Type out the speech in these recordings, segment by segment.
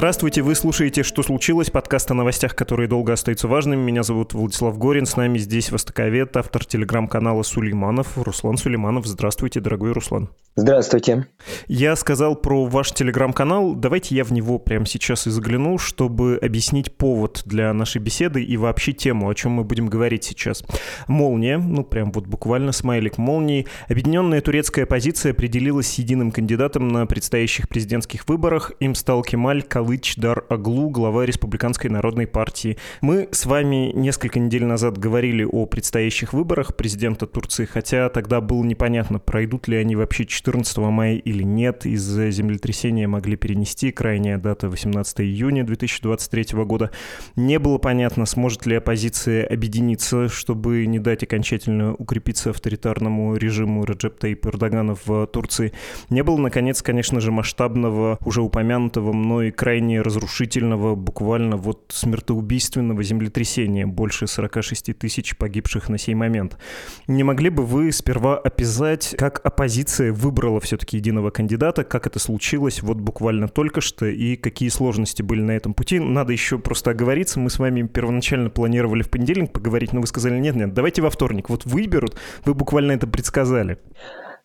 Здравствуйте, вы слушаете «Что случилось?» Подкаст о новостях, которые долго остаются важными. Меня зовут Владислав Горин, с нами здесь востоковед, автор телеграм-канала Сулейманов, Руслан Сулейманов. Здравствуйте, дорогой Руслан. Здравствуйте. Я сказал про ваш телеграм-канал. Давайте я в него прямо сейчас и загляну, чтобы объяснить повод для нашей беседы и вообще тему, о чем мы будем говорить сейчас. Молния, ну прям вот буквально смайлик молнии. Объединенная турецкая оппозиция определилась с единым кандидатом на предстоящих президентских выборах. Им стал Кемаль Калыч Дар Аглу, глава Республиканской народной партии. Мы с вами несколько недель назад говорили о предстоящих выборах президента Турции, хотя тогда было непонятно, пройдут ли они вообще 14 мая или нет. Из-за землетрясения могли перенести. Крайняя дата 18 июня 2023 года. Не было понятно, сможет ли оппозиция объединиться, чтобы не дать окончательно укрепиться авторитарному режиму Раджеп Таип Эрдогана в Турции. Не было, наконец, конечно же, масштабного, уже упомянутого мной крайне разрушительного, буквально вот смертоубийственного землетрясения, больше 46 тысяч погибших на сей момент. Не могли бы вы сперва описать, как оппозиция выбрала все-таки единого кандидата, как это случилось вот буквально только что и какие сложности были на этом пути? Надо еще просто оговориться, мы с вами первоначально планировали в понедельник поговорить, но вы сказали, нет-нет, давайте во вторник, вот выберут, вы буквально это предсказали.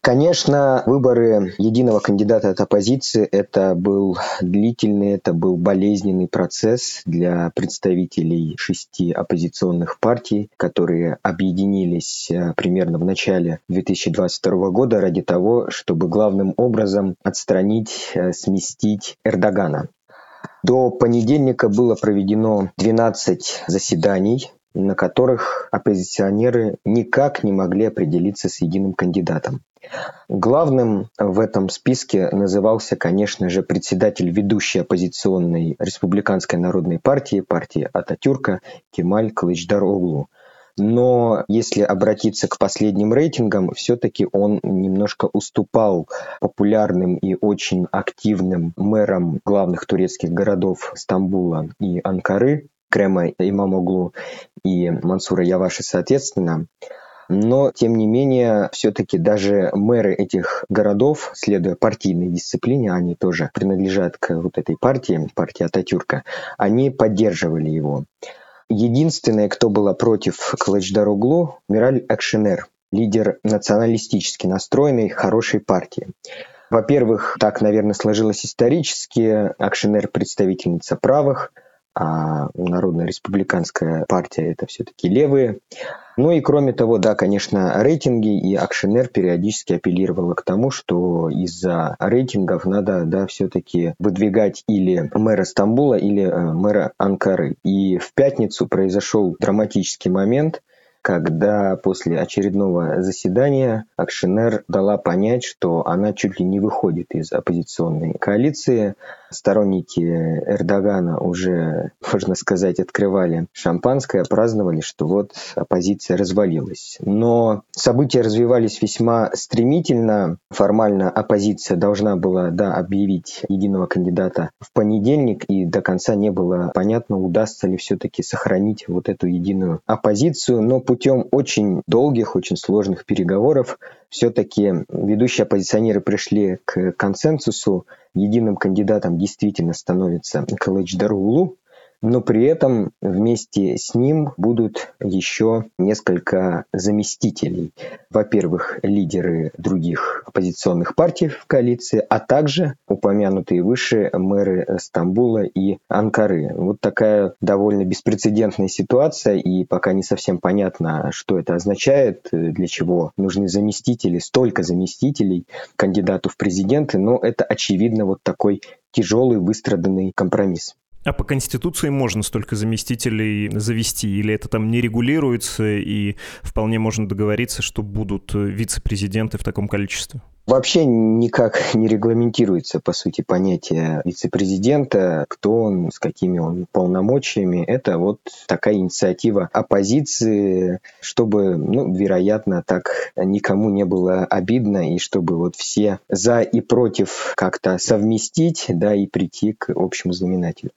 Конечно, выборы единого кандидата от оппозиции – это был длительный, это был болезненный процесс для представителей шести оппозиционных партий, которые объединились э, примерно в начале 2022 года ради того, чтобы главным образом отстранить, э, сместить Эрдогана. До понедельника было проведено 12 заседаний на которых оппозиционеры никак не могли определиться с единым кандидатом. Главным в этом списке назывался, конечно же, председатель ведущей оппозиционной республиканской народной партии, партии Ататюрка Кемаль Кылычдар-Оглу. Но если обратиться к последним рейтингам, все-таки он немножко уступал популярным и очень активным мэрам главных турецких городов Стамбула и Анкары, Крема Имамоглу и Мансура Яваши соответственно. Но, тем не менее, все-таки даже мэры этих городов, следуя партийной дисциплине, они тоже принадлежат к вот этой партии, партии Ататюрка, они поддерживали его. Единственное, кто была против Калачдаруглу, Мираль Акшенер, лидер националистически настроенной хорошей партии. Во-первых, так, наверное, сложилось исторически. Акшенер – представительница правых – а Народная республиканская партия это все-таки левые. Ну и кроме того, да, конечно, рейтинги и Акшенер периодически апеллировала к тому, что из-за рейтингов надо, да, все-таки выдвигать или мэра Стамбула, или э, мэра Анкары. И в пятницу произошел драматический момент – когда после очередного заседания Акшинер дала понять, что она чуть ли не выходит из оппозиционной коалиции. Сторонники Эрдогана уже, можно сказать, открывали шампанское, праздновали, что вот оппозиция развалилась. Но события развивались весьма стремительно. Формально оппозиция должна была да, объявить единого кандидата в понедельник, и до конца не было понятно, удастся ли все-таки сохранить вот эту единую оппозицию. Но путем очень долгих, очень сложных переговоров все-таки ведущие оппозиционеры пришли к консенсусу. Единым кандидатом действительно становится Калыч Дарулу, но при этом вместе с ним будут еще несколько заместителей. Во-первых, лидеры других оппозиционных партий в коалиции, а также упомянутые выше мэры Стамбула и Анкары. Вот такая довольно беспрецедентная ситуация, и пока не совсем понятно, что это означает, для чего нужны заместители, столько заместителей кандидату в президенты, но это очевидно вот такой тяжелый выстраданный компромисс. А по Конституции можно столько заместителей завести? Или это там не регулируется и вполне можно договориться, что будут вице-президенты в таком количестве? Вообще никак не регламентируется, по сути, понятие вице-президента, кто он, с какими он полномочиями. Это вот такая инициатива оппозиции, чтобы, ну, вероятно, так никому не было обидно, и чтобы вот все за и против как-то совместить, да, и прийти к общему знаменателю.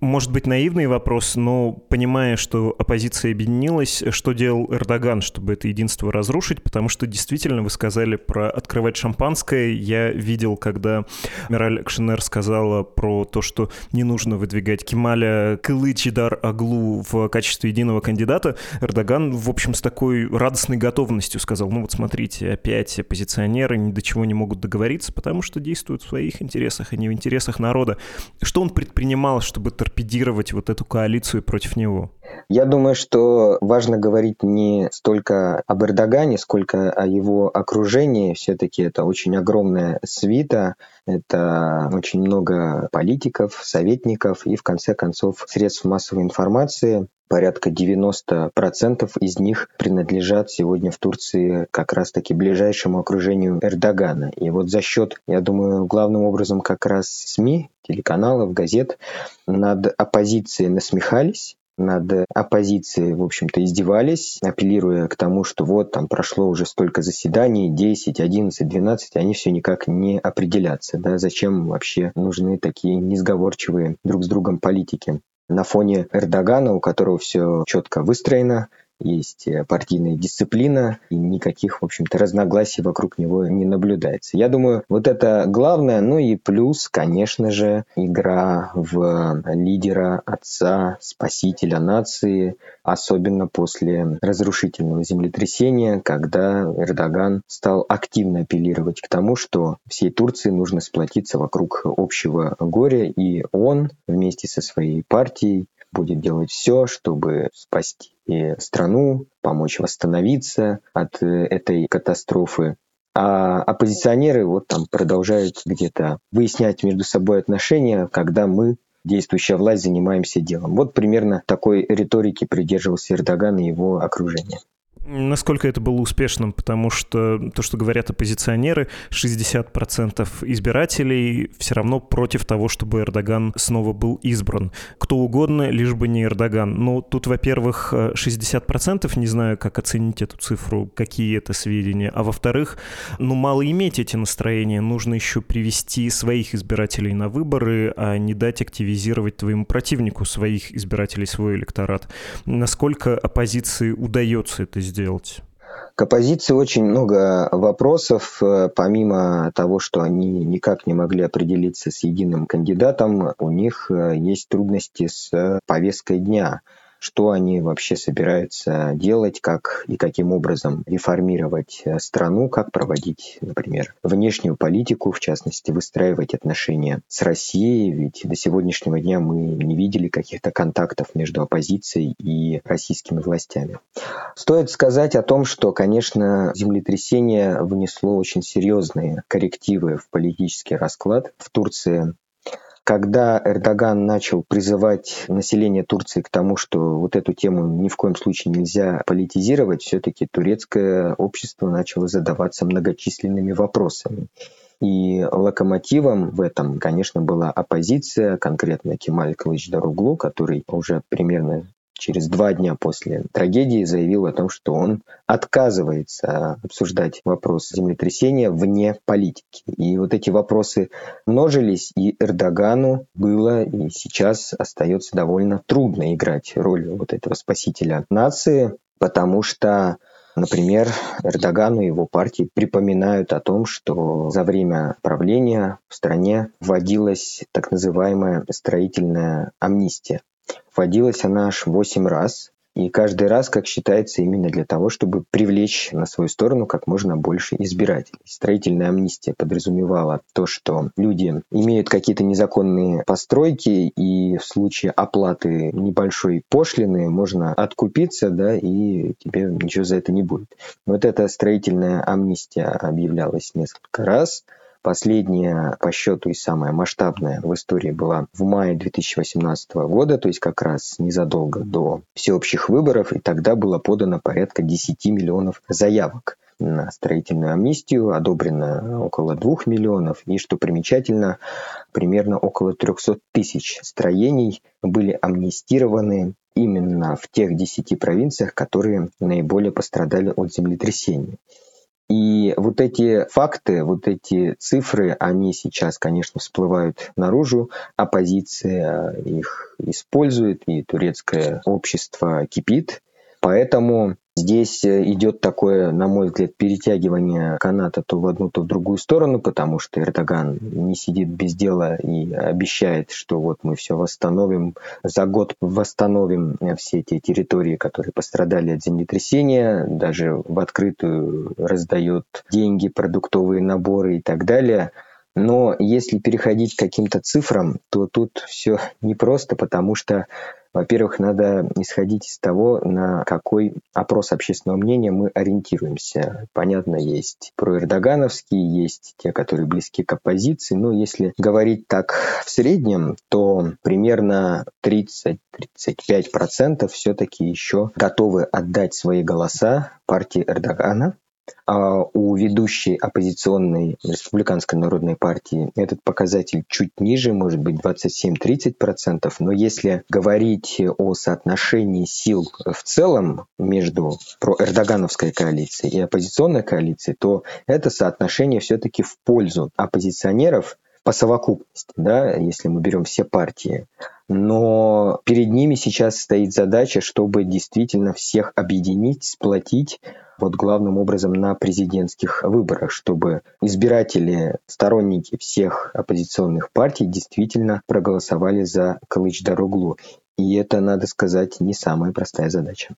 Может быть, наивный вопрос, но понимая, что оппозиция объединилась, что делал Эрдоган, чтобы это единство разрушить? Потому что действительно вы сказали про открывать шампанское. Я видел, когда Мираль Акшенер сказала про то, что не нужно выдвигать Кемаля Кылычидар Аглу в качестве единого кандидата. Эрдоган, в общем, с такой радостной готовностью сказал, ну вот смотрите, опять оппозиционеры ни до чего не могут договориться, потому что действуют в своих интересах, а не в интересах народа. Что он предпринимал, чтобы чтобы торпедировать вот эту коалицию против него? Я думаю, что важно говорить не столько об Эрдогане, сколько о его окружении. Все-таки это очень огромная свита, это очень много политиков, советников и, в конце концов, средств массовой информации. Порядка 90% из них принадлежат сегодня в Турции как раз-таки ближайшему окружению Эрдогана. И вот за счет, я думаю, главным образом как раз СМИ, телеканалов, газет над оппозицией насмехались, над оппозицией, в общем-то, издевались, апеллируя к тому, что вот там прошло уже столько заседаний, 10, 11, 12, они все никак не определятся. Да? Зачем вообще нужны такие несговорчивые друг с другом политики? На фоне Эрдогана, у которого все четко выстроено, есть э, партийная дисциплина, и никаких, в общем-то, разногласий вокруг него не наблюдается. Я думаю, вот это главное, ну и плюс, конечно же, игра в лидера, отца, спасителя нации, особенно после разрушительного землетрясения, когда Эрдоган стал активно апеллировать к тому, что всей Турции нужно сплотиться вокруг общего горя, и он вместе со своей партией будет делать все, чтобы спасти страну, помочь восстановиться от э, этой катастрофы. А оппозиционеры вот там продолжают где-то выяснять между собой отношения, когда мы действующая власть занимаемся делом. Вот примерно такой риторики придерживался Эрдоган и его окружение. Насколько это было успешным, потому что то, что говорят оппозиционеры, 60% избирателей все равно против того, чтобы Эрдоган снова был избран. Кто угодно, лишь бы не Эрдоган. Но тут, во-первых, 60%, не знаю, как оценить эту цифру, какие это сведения, а во-вторых, ну мало иметь эти настроения, нужно еще привести своих избирателей на выборы, а не дать активизировать твоему противнику своих избирателей, свой электорат. Насколько оппозиции удается это сделать? Сделать? К оппозиции очень много вопросов. Э, помимо того, что они никак не могли определиться с единым кандидатом, у них э, есть трудности с повесткой дня что они вообще собираются делать, как и каким образом реформировать э, страну, как проводить, например, внешнюю политику, в частности, выстраивать отношения с Россией, ведь до сегодняшнего дня мы не видели каких-то контактов между оппозицией и российскими властями. Стоит сказать о том, что, конечно, землетрясение внесло очень серьезные коррективы в политический расклад в Турции когда Эрдоган начал призывать население Турции к тому, что вот эту тему ни в коем случае нельзя политизировать, все-таки турецкое общество начало задаваться многочисленными вопросами. И локомотивом в этом, конечно, была оппозиция, конкретно Кемаль Кылыч Даруглу, который уже примерно через два дня после трагедии заявил о том, что он отказывается обсуждать вопрос землетрясения вне политики. И вот эти вопросы множились, и Эрдогану было и сейчас остается довольно трудно играть роль вот этого спасителя нации, потому что Например, Эрдогану и его партии припоминают о том, что за время правления в стране вводилась так называемая строительная амнистия. Вводилась она аж 8 раз, и каждый раз, как считается, именно для того, чтобы привлечь на свою сторону как можно больше избирателей. Строительная амнистия подразумевала то, что люди имеют какие-то незаконные постройки, и в случае оплаты небольшой пошлины можно откупиться, да, и тебе ничего за это не будет. Вот эта строительная амнистия объявлялась несколько раз – Последняя по счету и самая масштабная в истории была в мае 2018 года, то есть как раз незадолго до всеобщих выборов, и тогда было подано порядка 10 миллионов заявок на строительную амнистию, одобрено около 2 миллионов, и, что примечательно, примерно около 300 тысяч строений были амнистированы именно в тех 10 провинциях, которые наиболее пострадали от землетрясения. И вот эти факты, вот эти цифры, они сейчас, конечно, всплывают наружу. Оппозиция их использует, и турецкое общество кипит. Поэтому Здесь э, идет такое, на мой взгляд, перетягивание каната то в одну, то в другую сторону, потому что Эрдоган не сидит без дела и обещает, что вот мы все восстановим, за год восстановим все эти территории, которые пострадали от землетрясения, даже в открытую раздает деньги, продуктовые наборы и так далее. Но если переходить к каким-то цифрам, то тут все непросто, потому что во-первых, надо исходить из того, на какой опрос общественного мнения мы ориентируемся. Понятно, есть проэрдогановские, есть те, которые близки к оппозиции. Но если говорить так в среднем, то примерно 30-35% все-таки еще готовы отдать свои голоса партии Эрдогана. А у ведущей оппозиционной республиканской народной партии этот показатель чуть ниже, может быть 27-30%, но если говорить о соотношении сил в целом между проэрдогановской коалицией и оппозиционной коалицией, то это соотношение все-таки в пользу оппозиционеров по совокупности, да, если мы берем все партии. Но перед ними сейчас стоит задача, чтобы действительно всех объединить, сплотить, вот главным образом на президентских выборах, чтобы избиратели, сторонники всех оппозиционных партий действительно проголосовали за Калыч-Дороглу. И это, надо сказать, не самая простая задача.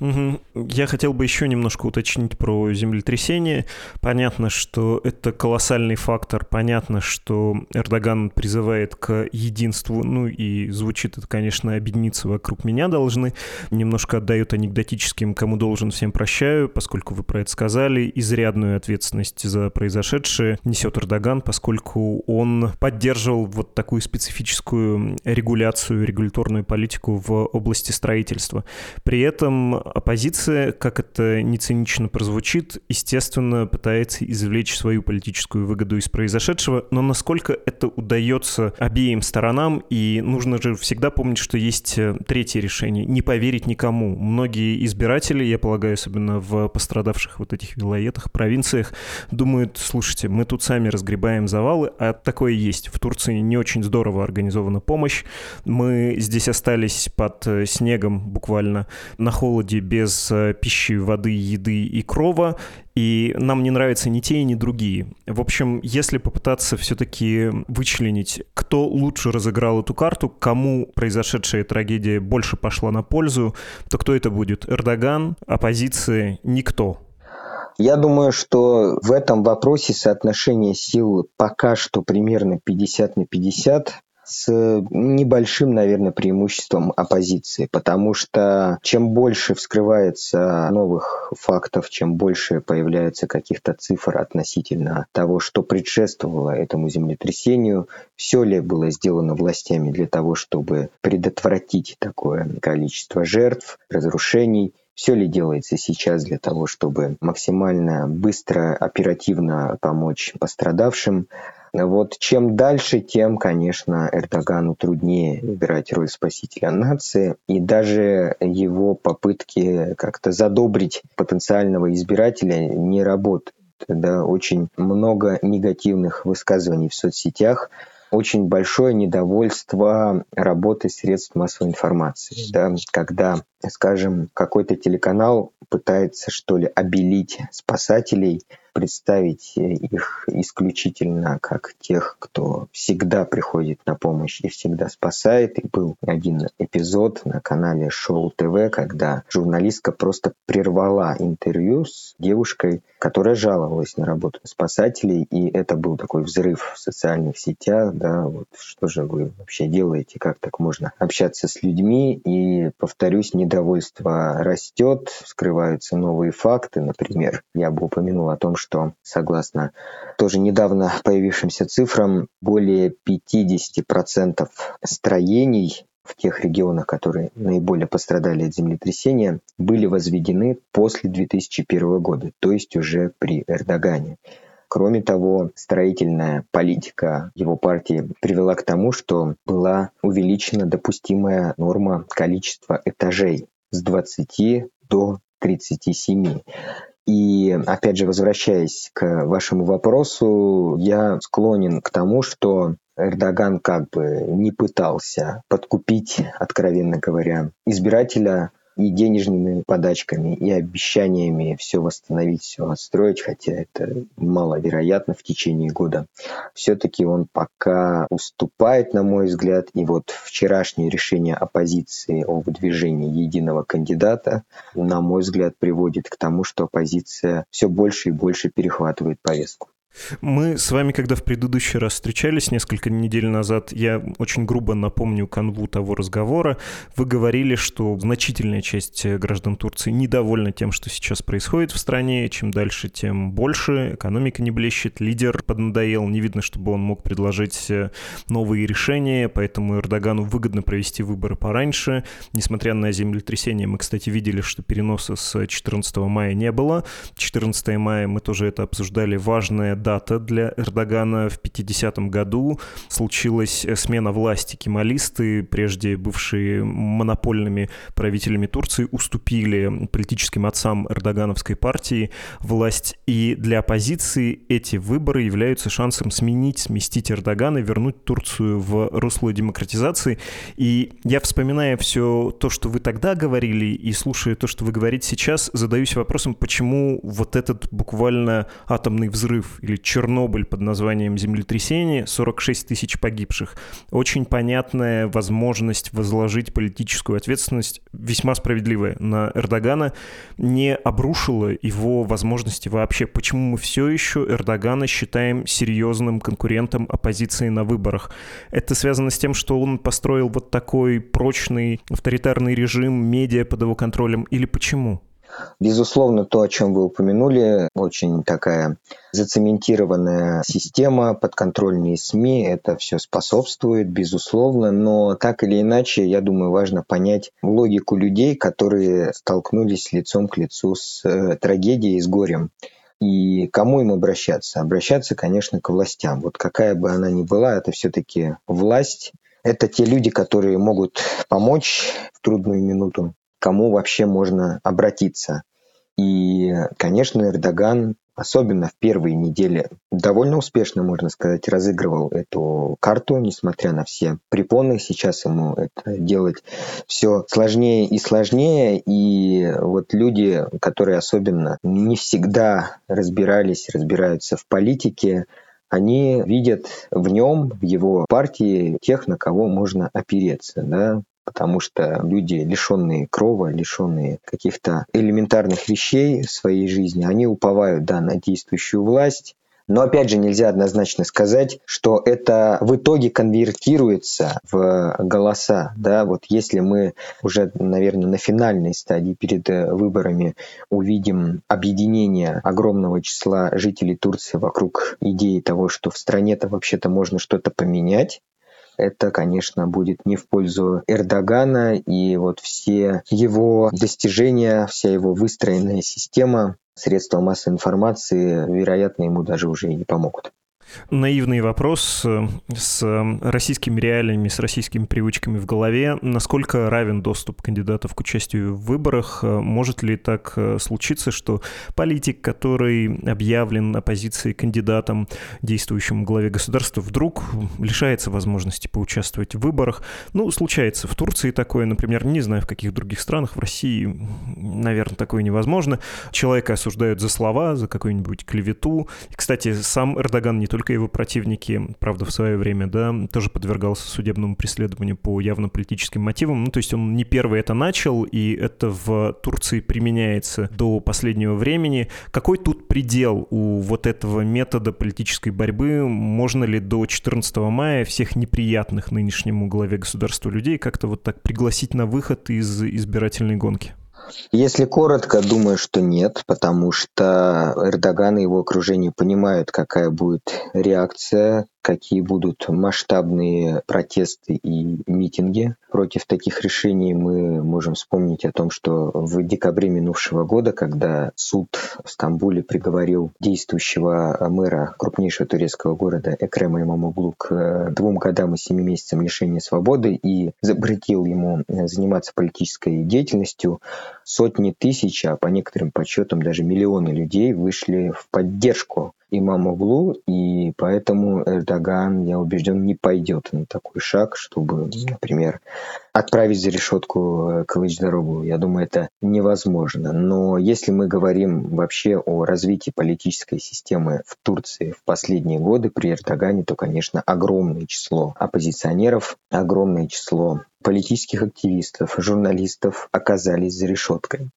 Угу. Я хотел бы еще немножко уточнить про землетрясение. Понятно, что это колоссальный фактор. Понятно, что Эрдоган призывает к единству. Ну и звучит это, конечно, объединиться вокруг меня должны. Немножко отдает анекдотическим, кому должен, всем прощаю, поскольку вы про это сказали. Изрядную ответственность за произошедшее несет Эрдоган, поскольку он поддерживал вот такую специфическую регуляцию, регуляторную политику в области строительства. При этом оппозиция, как это не цинично прозвучит, естественно, пытается извлечь свою политическую выгоду из произошедшего, но насколько это удается обеим сторонам, и нужно же всегда помнить, что есть э, третье решение — не поверить никому. Многие избиратели, я полагаю, особенно в пострадавших вот этих вилоетах, провинциях, думают, слушайте, мы тут сами разгребаем завалы, а такое есть. В Турции не очень здорово организована помощь. Мы здесь остались под э, снегом буквально на холоде без э, пищи, воды, еды и крова, и нам не нравятся ни те, ни другие. В общем, если попытаться все-таки вычленить, кто лучше разыграл эту карту, кому произошедшая трагедия больше пошла на пользу, то кто это будет? Эрдоган, оппозиция, никто. Я думаю, что в этом вопросе соотношение сил пока что примерно 50 на 50 с небольшим, наверное, преимуществом оппозиции, потому что чем больше вскрывается новых фактов, чем больше появляется каких-то цифр относительно того, что предшествовало этому землетрясению, все ли было сделано властями для того, чтобы предотвратить такое количество жертв, разрушений, все ли делается сейчас для того, чтобы максимально быстро, оперативно помочь пострадавшим. Вот чем дальше, тем, конечно, Эрдогану труднее играть роль спасителя нации. И даже его попытки как-то задобрить потенциального избирателя не работают. Да, очень много негативных высказываний в соцсетях, очень большое недовольство работы средств массовой информации. Да, когда, скажем, какой-то телеканал пытается, что ли, обелить спасателей – представить их исключительно как тех, кто всегда приходит на помощь и всегда спасает. И был один эпизод на канале Шоу ТВ, когда журналистка просто прервала интервью с девушкой, которая жаловалась на работу спасателей, и это был такой взрыв в социальных сетях, да, вот что же вы вообще делаете, как так можно общаться с людьми, и, повторюсь, недовольство растет, скрываются новые факты, например, я бы упомянул о том, что согласно тоже недавно появившимся цифрам, более 50% строений в тех регионах, которые наиболее пострадали от землетрясения, были возведены после 2001 года, то есть уже при Эрдогане. Кроме того, строительная политика его партии привела к тому, что была увеличена допустимая норма количества этажей с 20 до 37. И, опять же, возвращаясь к вашему вопросу, я склонен к тому, что Эрдоган как бы не пытался подкупить, откровенно говоря, избирателя и денежными подачками, и обещаниями все восстановить, все отстроить, хотя это маловероятно в течение года. Все-таки он пока уступает, на мой взгляд, и вот вчерашнее решение оппозиции о выдвижении единого кандидата, на мой взгляд, приводит к тому, что оппозиция все больше и больше перехватывает повестку. Мы с вами, когда в предыдущий раз встречались несколько недель назад, я очень грубо напомню канву того разговора, вы говорили, что значительная часть граждан Турции недовольна тем, что сейчас происходит в стране. Чем дальше, тем больше. Экономика не блещет, лидер поднадоел, не видно, чтобы он мог предложить э, новые решения, поэтому Эрдогану выгодно провести выборы пораньше. Несмотря на землетрясение, мы, кстати, видели, что переноса с 14 мая не было. 14 мая мы тоже это обсуждали. Важная дата для Эрдогана. В 50-м году случилась смена власти. Кемалисты, прежде бывшие монопольными правителями Турции, уступили политическим отцам Эрдогановской партии власть. И для оппозиции эти выборы являются шансом сменить, сместить Эрдогана вернуть Турцию в русло демократизации. И я, вспоминая все то, что вы тогда говорили, и слушая то, что вы говорите сейчас, задаюсь вопросом, почему вот этот буквально атомный взрыв или Чернобыль под названием землетрясение, 46 тысяч погибших. Очень понятная возможность возложить политическую ответственность, весьма справедливая, на Эрдогана, не обрушила его возможности вообще. Почему мы все еще Эрдогана считаем серьезным конкурентом оппозиции на выборах? Это связано с тем, что он построил вот такой прочный авторитарный режим, медиа под его контролем, или почему? Безусловно, то, о чем вы упомянули, очень такая зацементированная система, подконтрольные СМИ, это все способствует, безусловно, но так или иначе, я думаю, важно понять логику людей, которые столкнулись лицом к лицу с э, трагедией, с горем. И кому им обращаться? Обращаться, конечно, к властям. Вот какая бы она ни была, это все-таки власть. Это те люди, которые могут помочь в трудную минуту, кому вообще можно обратиться. И, конечно, Эрдоган, особенно в первые недели, довольно успешно, можно сказать, разыгрывал эту карту, несмотря на все препоны. Сейчас ему это делать все сложнее и сложнее. И вот люди, которые особенно не всегда разбирались, разбираются в политике, они видят в нем, в его партии, тех, на кого можно опереться. Да? Потому что люди, лишенные крова, лишенные каких-то элементарных вещей в своей жизни, они уповают да, на действующую власть, но опять же нельзя однозначно сказать, что это в итоге конвертируется в голоса. Да? Вот если мы уже, наверное, на финальной стадии перед э, выборами увидим объединение огромного числа жителей Турции вокруг идеи того, что в стране-то вообще-то можно что-то поменять, это, конечно, будет не в пользу Эрдогана, и вот все его достижения, вся его выстроенная система, средства массовой информации, вероятно, ему даже уже и не помогут. Наивный вопрос э, с российскими реалиями, с российскими привычками в голове. Насколько равен доступ кандидатов к участию в выборах? Э, может ли так э, случиться, что политик, который объявлен оппозицией кандидатом, действующему главе государства, вдруг лишается возможности поучаствовать в выборах? Ну, случается в Турции такое, например, не знаю, в каких других странах, в России, наверное, такое невозможно. Человека осуждают за слова, за какую-нибудь клевету. И, кстати, сам Эрдоган не только только его противники, правда, в свое время, да, тоже подвергался судебному преследованию по явно политическим мотивам. Ну, то есть он не первый это начал, и это в Турции применяется до последнего времени. Какой тут предел у вот этого метода политической борьбы? Можно ли до 14 мая всех неприятных нынешнему главе государства людей как-то вот так пригласить на выход из избирательной гонки? Если коротко, думаю, что нет, потому что Эрдоган и его окружение понимают, какая будет реакция, какие будут масштабные протесты и митинги. Против таких решений мы можем вспомнить о том, что в декабре минувшего года, когда суд в Стамбуле приговорил действующего мэра крупнейшего турецкого города Экрема Имамоглу к э, двум годам и семи месяцам лишения свободы и запретил ему э, заниматься политической деятельностью, сотни тысяч, а по некоторым подсчетам даже миллионы людей вышли в поддержку имам-углу, и поэтому Эрдоган, я убежден, не пойдет на такой шаг, чтобы, например, отправить за решетку э, Кылыч-дорогу. Я думаю, это невозможно. Но если мы говорим вообще о развитии политической системы в Турции в последние годы при Эрдогане, то, конечно, огромное число оппозиционеров, огромное число политических активистов, журналистов оказались за решеткой.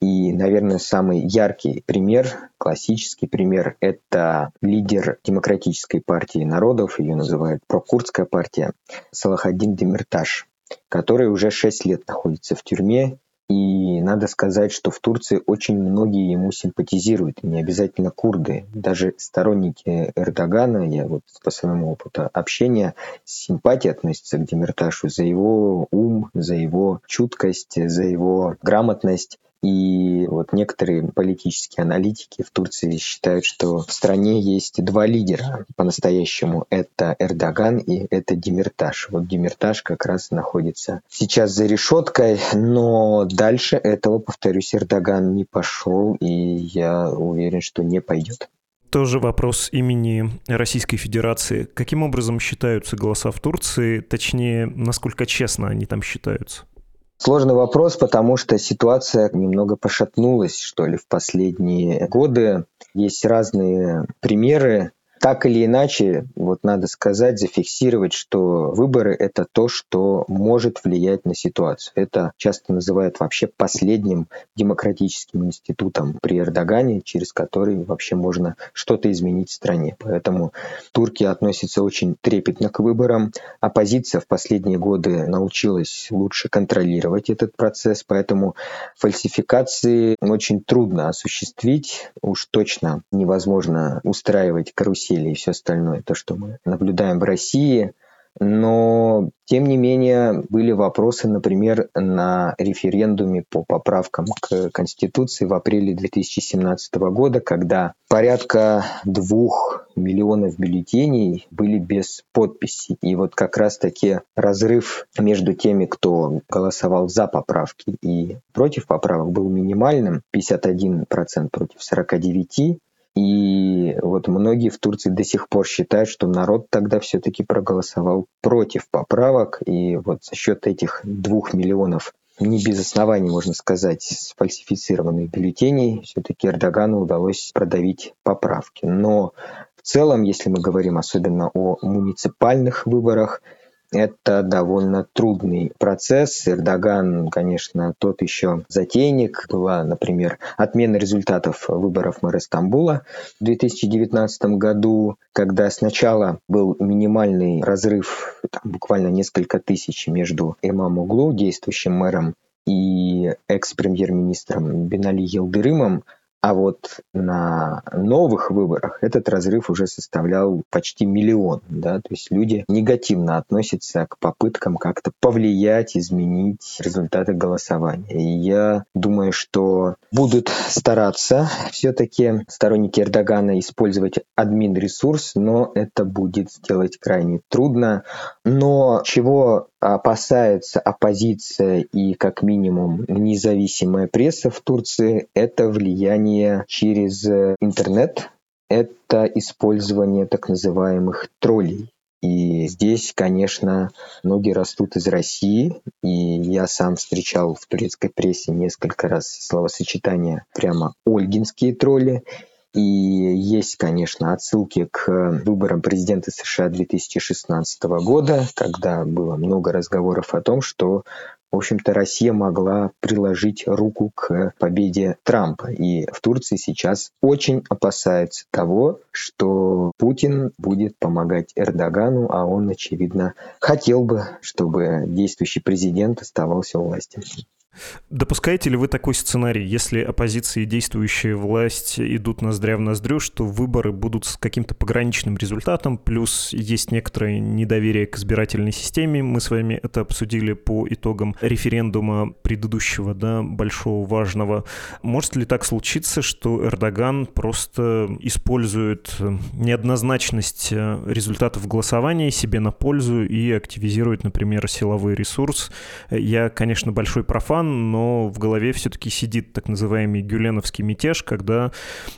И, наверное, самый яркий пример, классический пример, это лидер Демократической партии народов, ее называют Прокурдская партия, Салахаддин Демирташ, который уже шесть лет находится в тюрьме и надо сказать, что в Турции очень многие ему симпатизируют, не обязательно курды. Даже сторонники Эрдогана, я вот по своему опыту общения, с симпатией относятся к Демирташу за его ум, за его чуткость, за его грамотность. И вот некоторые политические аналитики в Турции считают, что в стране есть два лидера по-настоящему. Это Эрдоган и это Демирташ. Вот Демирташ как раз находится сейчас за решеткой, но дальше этого, повторюсь, Эрдоган не пошел, и я уверен, что не пойдет. Тоже вопрос имени Российской Федерации. Каким образом считаются голоса в Турции? Точнее, насколько честно они там считаются? Сложный вопрос, потому что ситуация немного пошатнулась, что ли, в последние годы. Есть разные примеры так или иначе, вот надо сказать, зафиксировать, что выборы – это то, что может влиять на ситуацию. Это часто называют вообще последним демократическим институтом при Эрдогане, через который вообще можно что-то изменить в стране. Поэтому турки относятся очень трепетно к выборам. Оппозиция в последние годы научилась лучше контролировать этот процесс, поэтому фальсификации очень трудно осуществить. Уж точно невозможно устраивать карусель насилие и все остальное, то, что мы наблюдаем в России. Но, тем не менее, были вопросы, например, на референдуме по поправкам к Конституции в апреле 2017 года, когда порядка двух миллионов бюллетеней были без подписи. И вот как раз-таки разрыв между теми, кто голосовал за поправки и против поправок, был минимальным, 51% против 49%. И вот многие в Турции до сих пор считают, что народ тогда все-таки проголосовал против поправок. И вот за счет этих двух миллионов не без оснований, можно сказать, сфальсифицированных бюллетеней, все-таки Эрдогану удалось продавить поправки. Но в целом, если мы говорим особенно о муниципальных выборах, это довольно трудный процесс. Эрдоган, конечно, тот еще затейник. Была, например, отмена результатов выборов мэра Стамбула в 2019 году, когда сначала был минимальный разрыв, там, буквально несколько тысяч между Имам Углу, действующим мэром, и экс-премьер-министром Бенали Елдырымом, а вот на новых выборах этот разрыв уже составлял почти миллион. Да? То есть люди негативно относятся к попыткам как-то повлиять, изменить результаты голосования. И я думаю, что будут стараться все-таки сторонники Эрдогана использовать админ-ресурс, но это будет сделать крайне трудно. Но чего опасается оппозиция и как минимум независимая пресса в Турции, это влияние через интернет, это использование так называемых троллей. И здесь, конечно, ноги растут из России, и я сам встречал в турецкой прессе несколько раз словосочетание прямо «ольгинские тролли», и есть, конечно, отсылки к выборам президента США 2016 года, когда было много разговоров о том, что в общем-то, Россия могла приложить руку к победе Трампа. И в Турции сейчас очень опасаются того, что Путин будет помогать Эрдогану, а он, очевидно, хотел бы, чтобы действующий президент оставался у власти. Допускаете ли вы такой сценарий, если оппозиция и действующая власть идут ноздря в ноздрю, что выборы будут с каким-то пограничным результатом, плюс есть некоторое недоверие к избирательной системе, мы с вами это обсудили по итогам референдума предыдущего, да, большого, важного. Может ли так случиться, что Эрдоган просто использует неоднозначность результатов голосования себе на пользу и активизирует, например, силовой ресурс? Я, конечно, большой профан, но в голове все-таки сидит так называемый гюленовский мятеж, когда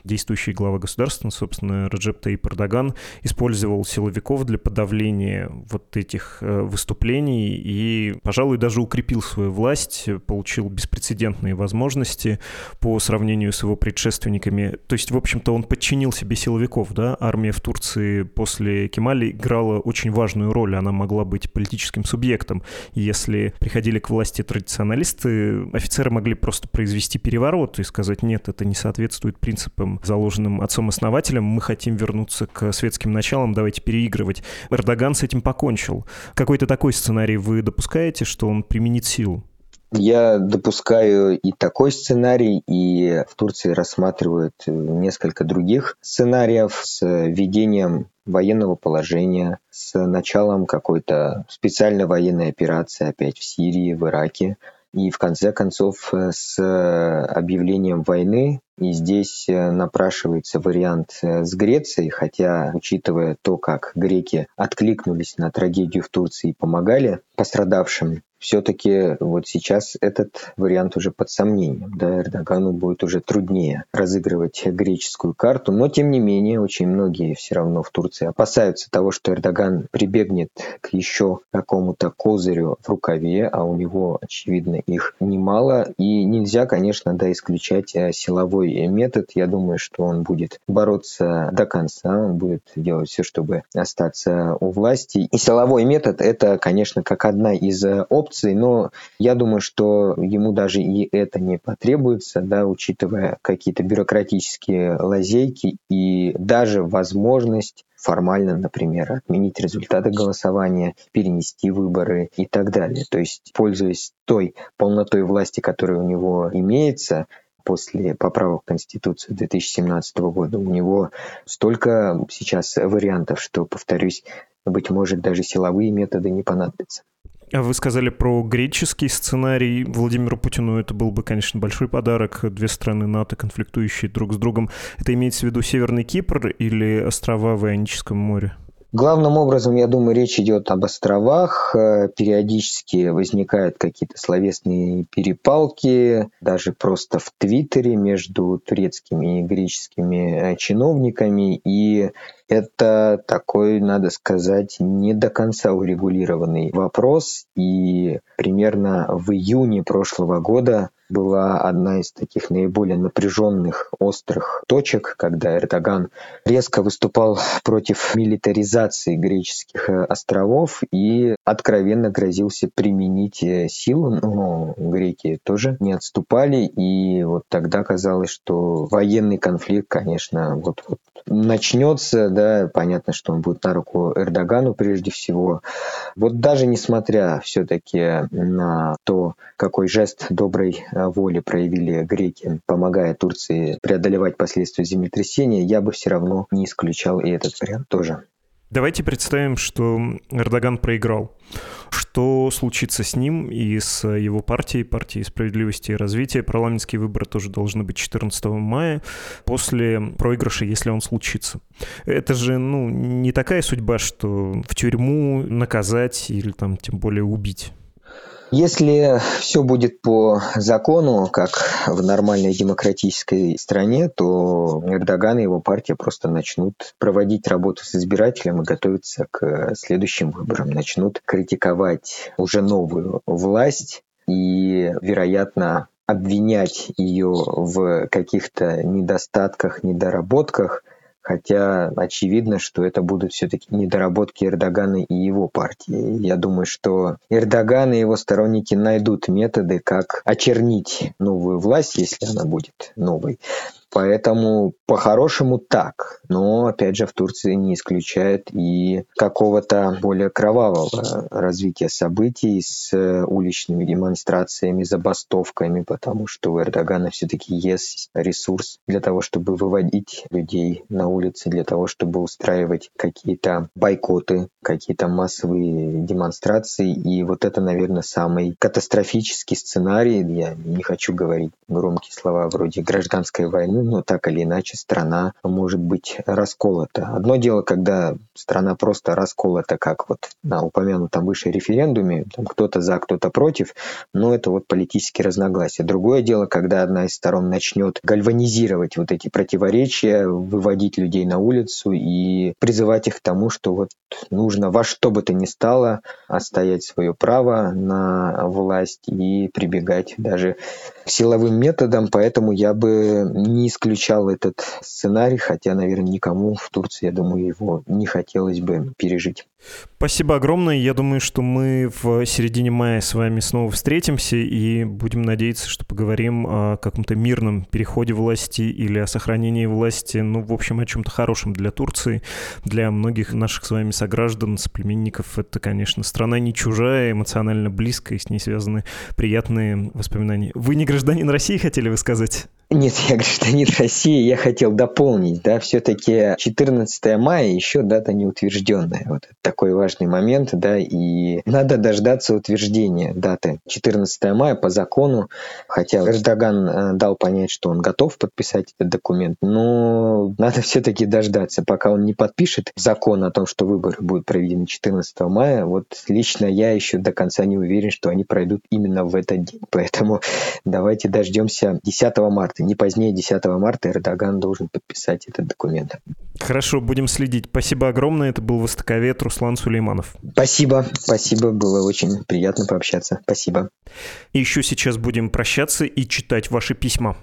действующий глава государства, собственно, Раджеп Таип Эрдоган, использовал силовиков для подавления вот этих э, выступлений и, пожалуй, даже укрепил свою власть, получил беспрецедентные возможности по сравнению с его предшественниками. То есть, в общем-то, он подчинил себе силовиков, да, армия в Турции после Кемали играла очень важную роль, она могла быть политическим субъектом. Если приходили к власти традиционалисты, офицеры могли просто произвести переворот и сказать, нет, это не соответствует принципам, заложенным отцом-основателем, мы хотим вернуться к светским началам, давайте переигрывать. Эрдоган с этим покончил. Какой-то такой сценарий вы допускаете, что он применит силу? Я допускаю и такой сценарий, и в Турции рассматривают несколько других сценариев с введением военного положения, с началом какой-то специальной военной операции опять в Сирии, в Ираке и в конце концов э, с э, объявлением войны. И здесь э, напрашивается вариант с Грецией, хотя, учитывая то, как греки откликнулись на трагедию в Турции и помогали пострадавшим, все-таки вот сейчас этот вариант уже под сомнением. Да, Эрдогану будет уже труднее разыгрывать греческую карту, но тем не менее очень многие все равно в Турции опасаются того, что Эрдоган прибегнет к еще какому-то козырю в рукаве, а у него, очевидно, их немало. И нельзя, конечно, да, исключать э, силовой метод. Я думаю, что он будет бороться до конца, он будет делать все, чтобы остаться у власти. И силовой метод — это, конечно, как одна из опций, опций, но я думаю, что ему даже и это не потребуется, да, учитывая какие-то бюрократические лазейки и даже возможность формально, например, отменить результаты голосования, перенести выборы и так далее. То есть, пользуясь той полнотой власти, которая у него имеется, после поправок в Конституцию 2017 года, у него столько сейчас вариантов, что, повторюсь, быть может, даже силовые методы не понадобятся. А вы сказали про греческий сценарий. Владимиру Путину это был бы, конечно, большой подарок. Две страны НАТО, конфликтующие друг с другом. Это имеется в виду Северный Кипр или острова в Ионическом море? Главным образом, я думаю, речь идет об островах. Э, периодически возникают какие-то словесные перепалки, даже просто в Твиттере между турецкими и греческими э, чиновниками. И это такой, надо сказать, не до конца урегулированный вопрос. И примерно в июне прошлого года была одна из таких наиболее напряженных, острых точек, когда Эрдоган резко выступал против милитаризации греческих э, островов и откровенно грозился применить э, силу. Но греки тоже не отступали, и вот тогда казалось, что военный конфликт, конечно, вот-вот начнется, да, понятно, что он будет на руку Эрдогану прежде всего. Вот даже несмотря все-таки на то, какой жест доброй э, воли проявили греки, помогая Турции преодолевать последствия землетрясения, я бы все равно не исключал и этот вариант тоже. Давайте представим, что Эрдоган проиграл. Что случится с ним и с его партией, партией справедливости и развития? Парламентские выборы тоже должны быть 14 мая, после проигрыша, если он случится. Это же, ну, не такая судьба, что в тюрьму наказать или там тем более убить. Если все будет по закону, как в нормальной демократической стране, то Эрдоган и его партия просто начнут проводить работу с избирателем и готовиться к следующим выборам, начнут критиковать уже новую власть и, вероятно, обвинять ее в каких-то недостатках, недоработках, Хотя очевидно, что это будут все-таки недоработки Эрдогана и его партии. Я думаю, что Эрдоган и его сторонники найдут методы, как очернить новую власть, если она будет новой, Поэтому по-хорошему так. Но, опять же, в Турции не исключает и какого-то более кровавого развития событий с уличными демонстрациями, забастовками, потому что у Эрдогана все-таки есть ресурс для того, чтобы выводить людей на улицы, для того, чтобы устраивать какие-то бойкоты, какие-то массовые демонстрации. И вот это, наверное, самый катастрофический сценарий. Я не хочу говорить громкие слова вроде гражданской войны, но так или иначе страна может быть расколота. Одно дело, когда страна просто расколота, как вот на упомянутом выше референдуме, там кто-то за, кто-то против, но это вот политические разногласия. Другое дело, когда одна из сторон начнет гальванизировать вот эти противоречия, выводить людей на улицу и призывать их к тому, что вот нужно во что бы то ни стало отстоять свое право на власть и прибегать даже к силовым методам, поэтому я бы не исключал этот сценарий, хотя, наверное, никому в Турции, я думаю, его не хотелось бы пережить. Спасибо огромное. Я думаю, что мы в середине мая с вами снова встретимся и будем надеяться, что поговорим о каком-то мирном переходе власти или о сохранении власти, ну, в общем, о чем-то хорошем для Турции, для многих наших с вами сограждан, соплеменников. Это, конечно, страна не чужая, эмоционально близкая, с ней связаны приятные воспоминания. Вы не гражданин России, хотели вы сказать? Нет, я гражданин России, я хотел дополнить, да, все-таки 14 мая еще дата не утвержденная. Вот такой важный момент, да, и надо дождаться утверждения даты 14 мая по закону, хотя Эрдоган э, дал понять, что он готов подписать этот документ, но надо все-таки дождаться, пока он не подпишет закон о том, что выборы будут проведены 14 мая. Вот лично я еще до конца не уверен, что они пройдут именно в этот день. Поэтому давайте дождемся 10 марта не позднее 10 марта Эрдоган должен подписать этот документ. Хорошо, будем следить. Спасибо огромное. Это был востоковед Руслан Сулейманов. Спасибо, спасибо. Было очень приятно пообщаться. Спасибо. И еще сейчас будем прощаться и читать ваши письма.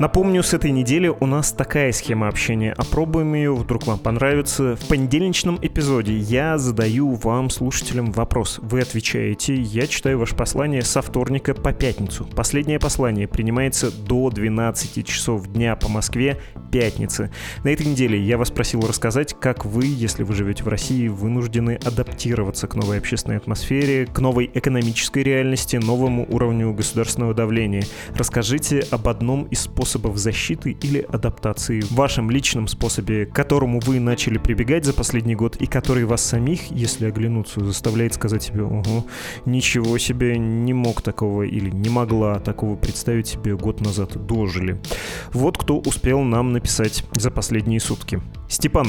Напомню, с этой недели у нас такая схема общения. Опробуем ее, вдруг вам понравится. В понедельничном эпизоде я задаю вам, слушателям, вопрос. Вы отвечаете, я читаю ваше послание со вторника по пятницу. Последнее послание принимается до 12 часов дня по Москве, пятницы. На этой неделе я вас просил рассказать, как вы, если вы живете в России, вынуждены адаптироваться к новой общественной атмосфере, к новой экономической реальности, новому уровню государственного давления. Расскажите об одном из способов способов защиты или адаптации, в вашем личном способе, к которому вы начали прибегать за последний год и который вас самих, если оглянуться, заставляет сказать себе, ого, ничего себе, не мог такого или не могла такого представить себе год назад, дожили. Вот кто успел нам написать за последние сутки. Степан,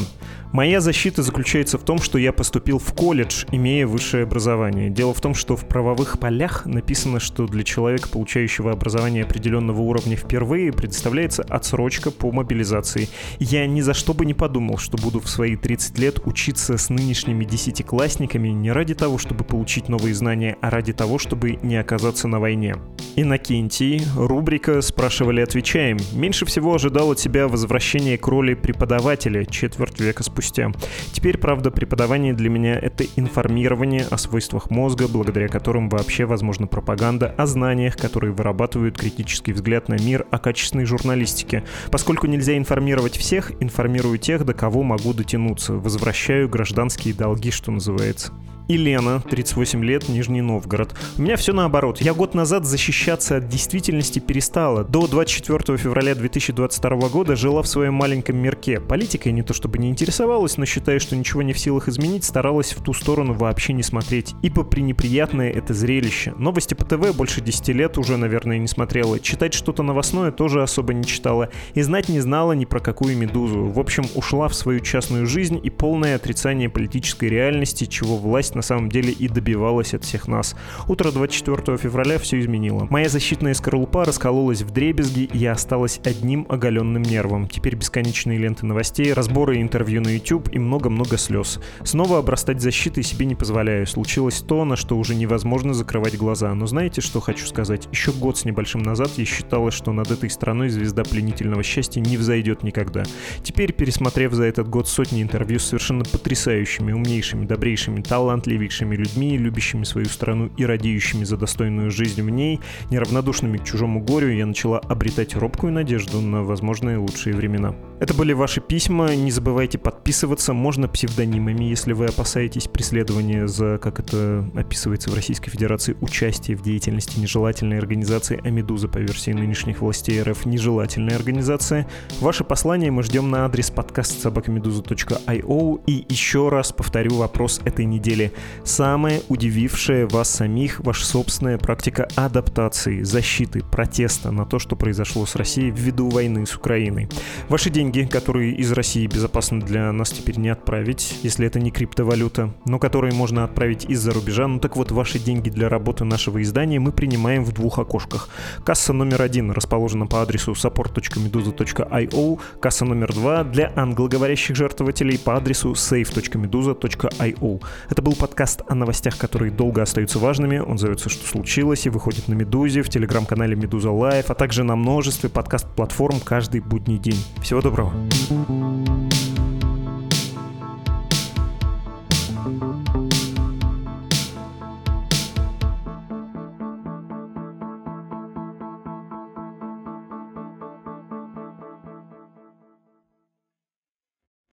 Моя защита заключается в том, что я поступил в колледж, имея высшее образование. Дело в том, что в правовых полях написано, что для человека, получающего образование определенного уровня впервые, предоставляется отсрочка по мобилизации. Я ни за что бы не подумал, что буду в свои 30 лет учиться с нынешними десятиклассниками не ради того, чтобы получить новые знания, а ради того, чтобы не оказаться на войне. Иннокентий, рубрика «Спрашивали, отвечаем». Меньше всего ожидал от тебя возвращения к роли преподавателя четверть века спустя. Теперь, правда, преподавание для меня — это информирование о свойствах мозга, благодаря которым вообще возможна пропаганда, о знаниях, которые вырабатывают критический взгляд на мир, о качественной журналистике. Поскольку нельзя информировать всех, информирую тех, до кого могу дотянуться. Возвращаю гражданские долги, что называется. И Лена, 38 лет, Нижний Новгород. У меня все наоборот. Я год назад защищаться от действительности перестала. До 24 февраля 2022 года жила в своем маленьком мирке. Политикой не то чтобы не интересовалась, но считая, что ничего не в силах изменить, старалась в ту сторону вообще не смотреть. Ибо пренеприятное это зрелище. Новости по ТВ больше 10 лет уже, наверное, не смотрела. Читать что-то новостное тоже особо не читала. И знать не знала ни про какую медузу. В общем, ушла в свою частную жизнь и полное отрицание политической реальности, чего власть на самом деле и добивалась от всех нас. Утро 24 февраля все изменило. Моя защитная скорлупа раскололась в дребезги, и я осталась одним оголенным нервом. Теперь бесконечные ленты новостей, разборы интервью на YouTube и много-много слез. Снова обрастать защитой себе не позволяю. Случилось то, на что уже невозможно закрывать глаза. Но знаете, что хочу сказать? Еще год с небольшим назад я считала, что над этой страной звезда пленительного счастья не взойдет никогда. Теперь, пересмотрев за этот год сотни интервью с совершенно потрясающими, умнейшими, добрейшими, талантливыми, талантливейшими людьми, любящими свою страну и радеющими за достойную жизнь в ней, неравнодушными к чужому горю, я начала обретать робкую надежду на возможные лучшие времена. Это были ваши письма. Не забывайте подписываться. Можно псевдонимами, если вы опасаетесь преследования за, как это описывается в Российской Федерации, участие в деятельности нежелательной организации «Амедуза» по версии нынешних властей РФ нежелательная организация. Ваше послание мы ждем на адрес подкаст собакамедуза.io. И еще раз повторю вопрос этой недели. Самая удивившая вас самих ваша собственная практика адаптации, защиты, протеста на то, что произошло с Россией ввиду войны с Украиной. Ваши деньги, которые из России безопасно для нас теперь не отправить, если это не криптовалюта, но которые можно отправить из-за рубежа. Ну так вот, ваши деньги для работы нашего издания мы принимаем в двух окошках. Касса номер один расположена по адресу support.meduza.io, касса номер два для англоговорящих жертвователей по адресу save.meduza.io. Это был подкаст о новостях, которые долго остаются важными. Он зовется «Что случилось?» и выходит на Медузе, в телеграм-канале Медуза Лайв, а также на множестве подкаст-платформ каждый будний день. Всего доброго.